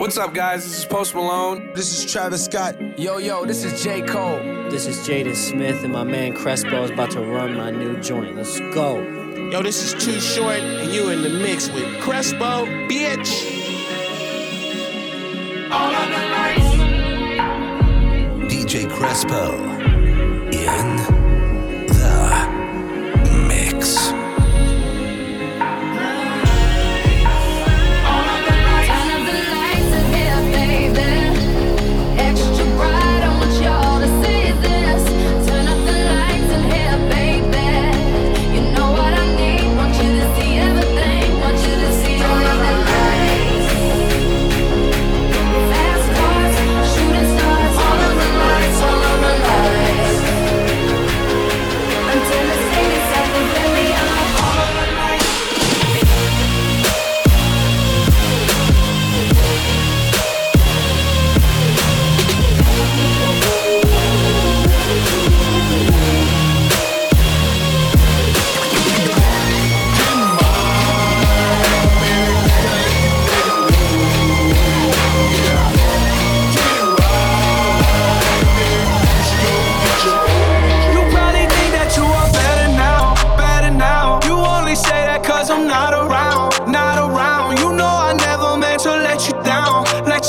What's up, guys? This is Post Malone. This is Travis Scott. Yo, yo, this is J. Cole. This is Jaden Smith, and my man Crespo is about to run my new joint. Let's go. Yo, this is Too Short, and you in the mix with Crespo, bitch. All on the lights. DJ Crespo.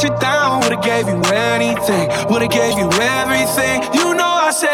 you down, would've gave you anything, would've gave you everything. You know I said.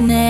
now.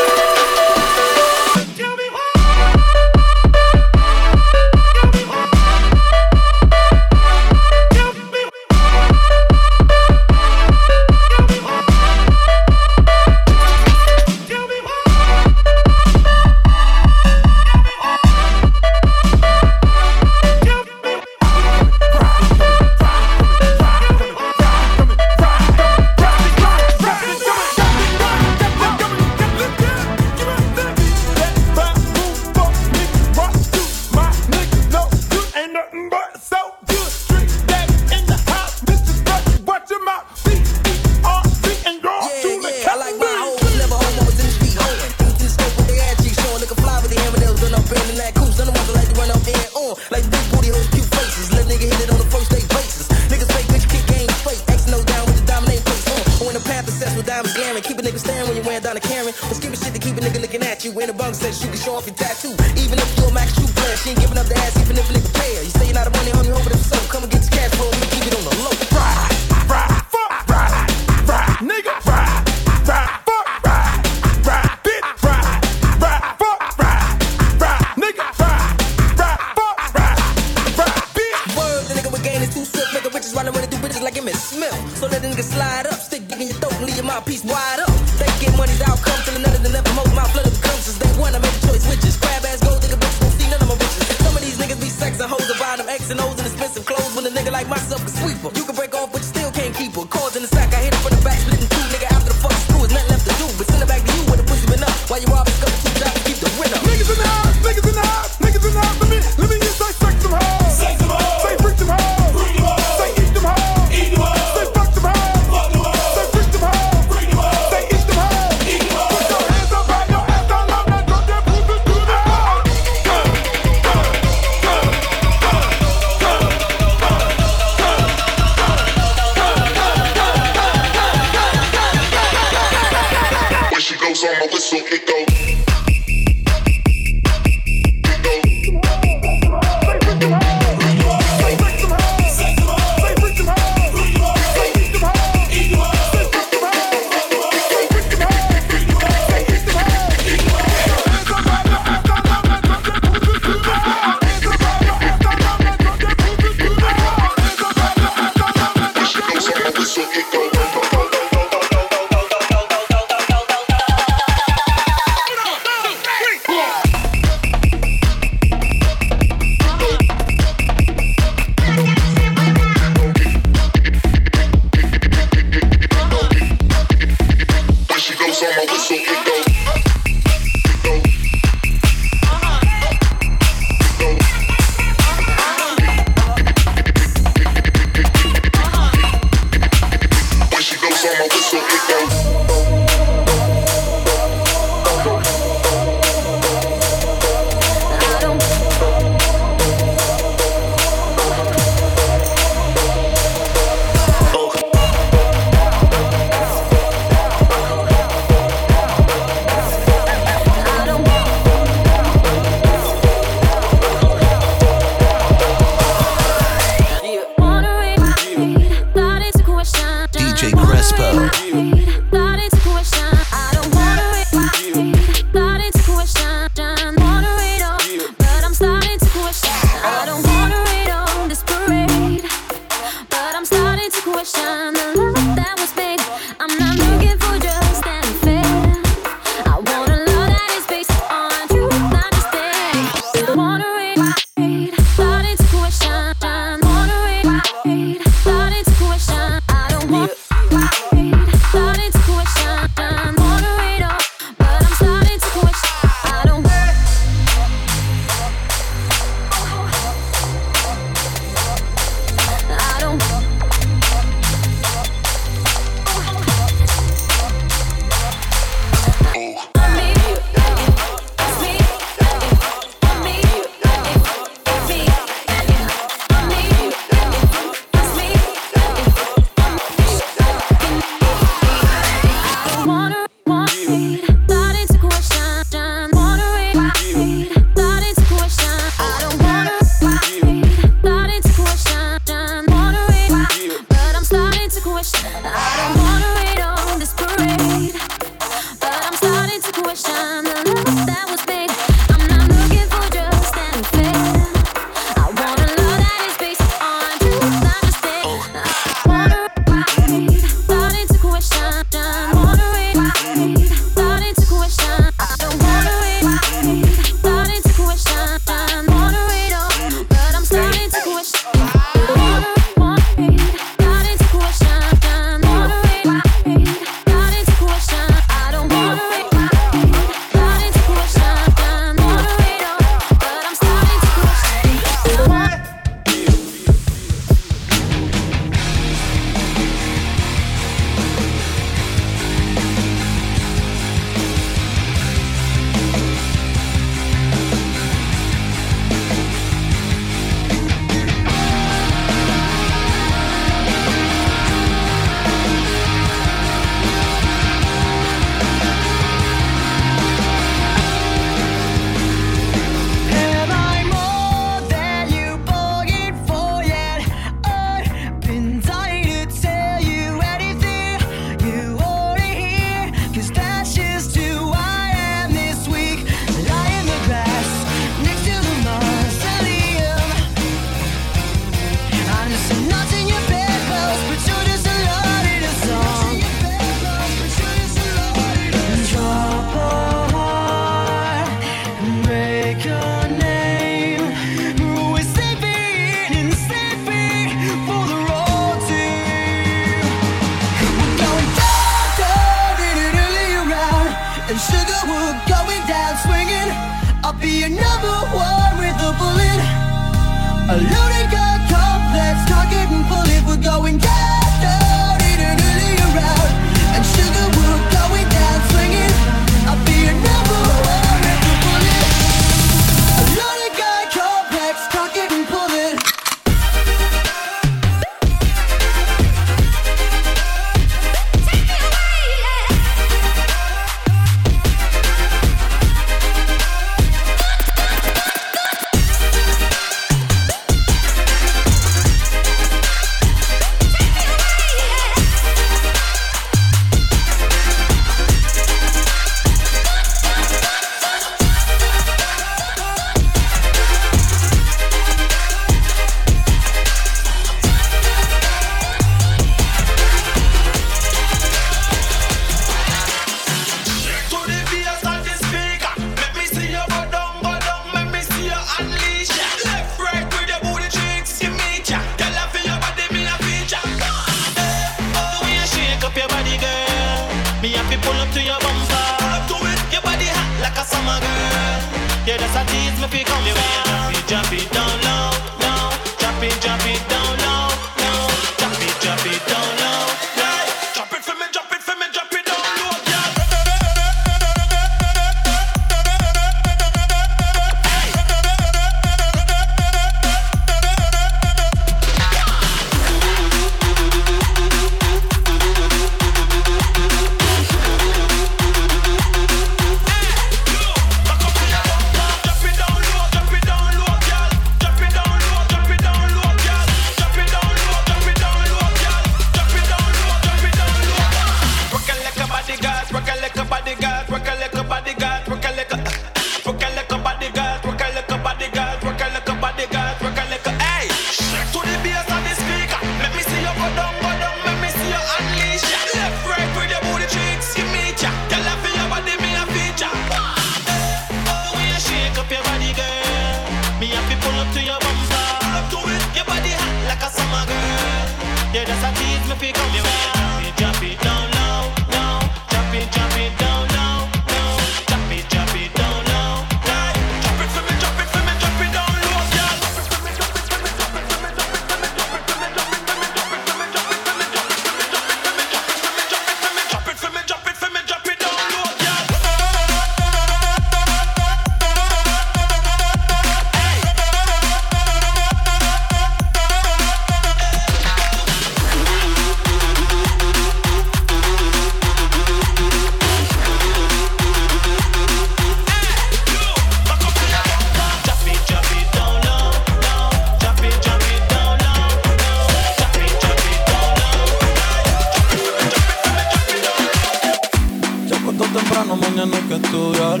teniendo que estudiar.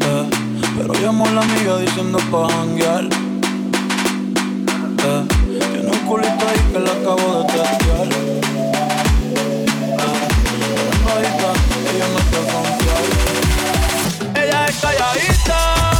Eh, pero llamó a la amiga diciendo pa' janguear. Eh, tiene un culito ahí que la acabo de testear. Eh, ella no te confía. Ella es calladita.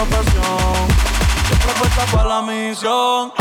la pasión. Para la misión.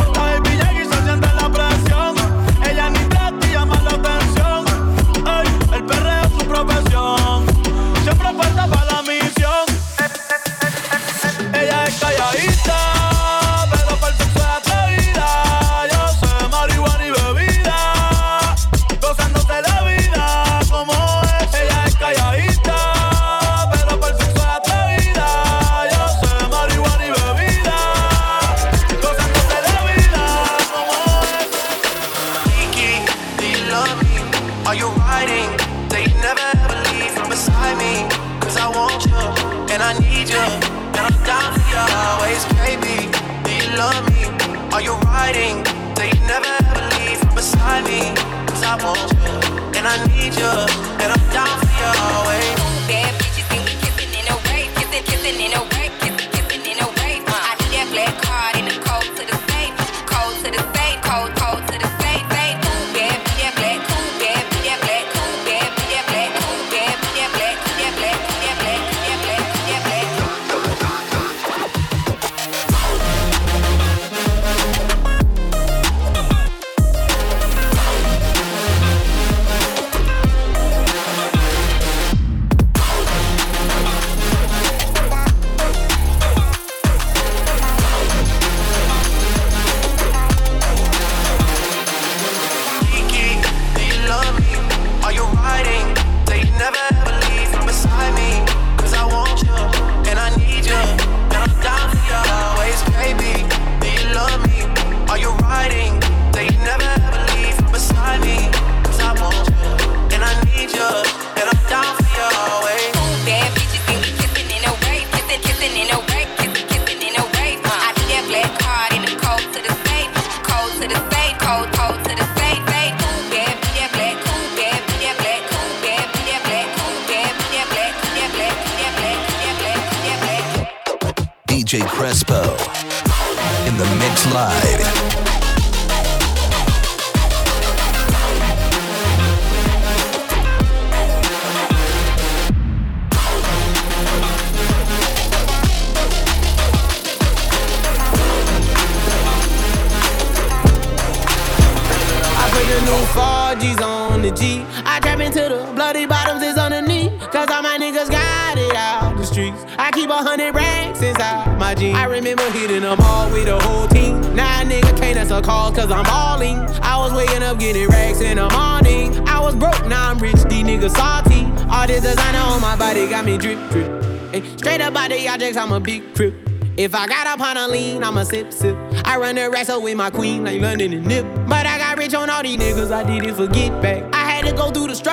remember hitting them all with the whole team. Nah, nigga, can't answer calls cause I'm all in. I was waking up getting racks in the morning. I was broke, now I'm rich, these niggas salty. All this designer on my body got me drip, drip. Ay, straight up by the objects, I'm a big crip. If I got up on a lean, I'm a sip, sip. I run the wrestle with my queen like London and Nip. But I got rich on all these niggas, I did it for get back. I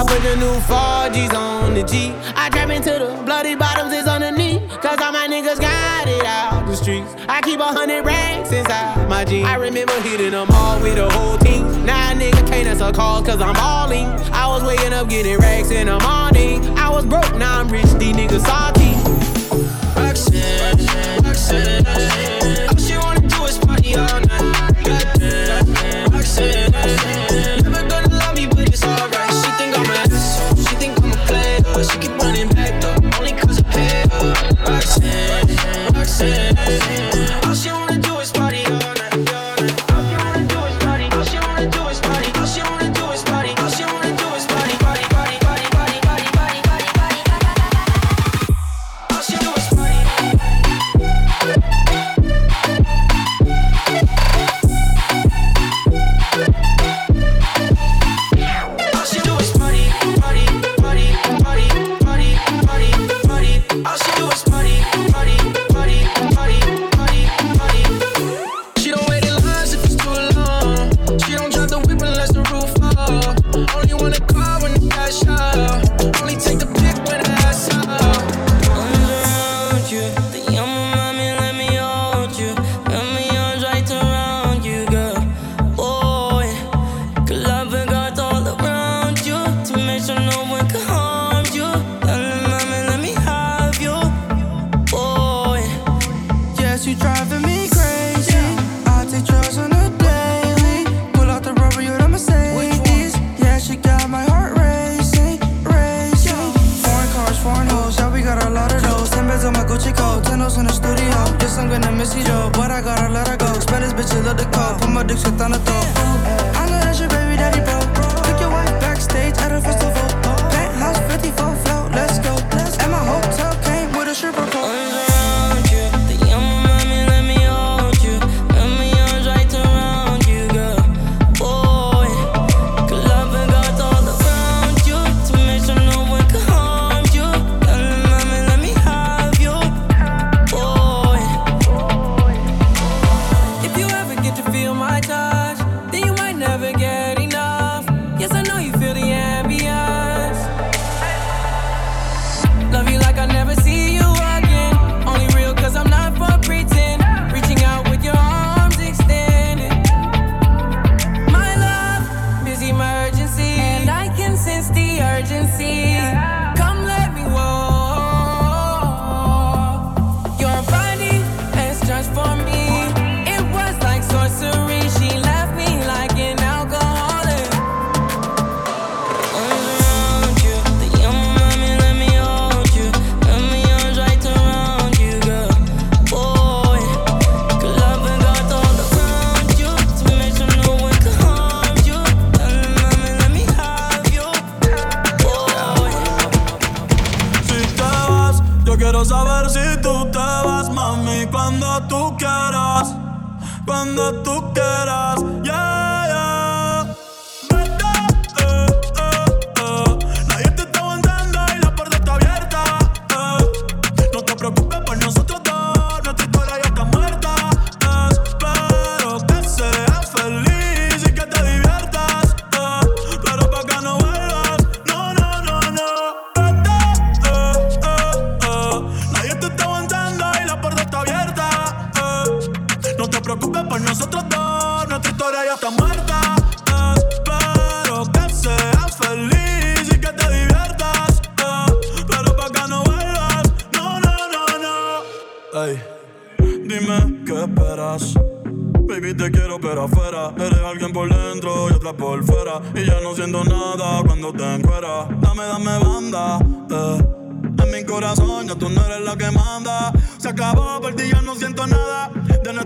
I put the new 4Gs on the G. I trap into the bloody bottoms is underneath. Cause all my niggas got it out the streets. I keep a hundred racks inside my jeans. I remember hitting them all with the whole team. Now nigga can't answer calls cause I'm all in. I was waking up getting racks in the morning. I was broke, now I'm rich, these niggas salty. Roxanne, Roxanne, all she wanna do is party all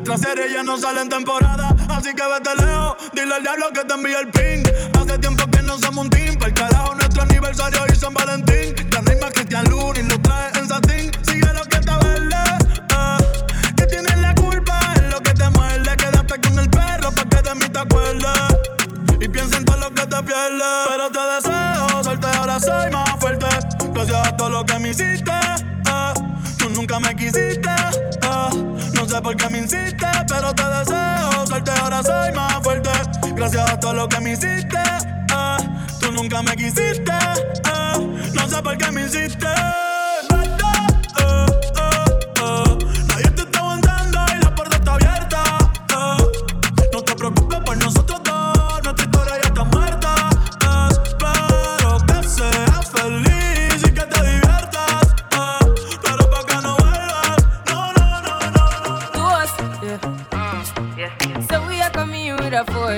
Nuestra serie ya no sale en temporada, así que vete lejos. Dile al diablo que te envíe el pin. Hace tiempo que no somos un team. Para el carajo, nuestro aniversario y San Valentín. Ya no Cristian Luna y lo trae en satín. Sigue lo que te vale. Que tienes la culpa, es lo que te muerde. Quédate con el perro para que de mí te acuerdes. Y piensa en todo lo que te pierdes. Pero te deseo, suerte ahora soy más fuerte. Gracias a todo lo que me hiciste nunca me quisiste. Eh. No sé por qué me insiste, pero te deseo suerte, este ahora soy más fuerte. Gracias a todo lo que me hiciste, eh. tú nunca me quisiste. Eh. No sé por qué me hiciste.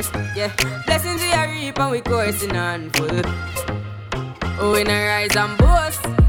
course. Yeah, blessings we are reaping, we coursing on full. Oh, we no rise and boast.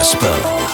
Crespo.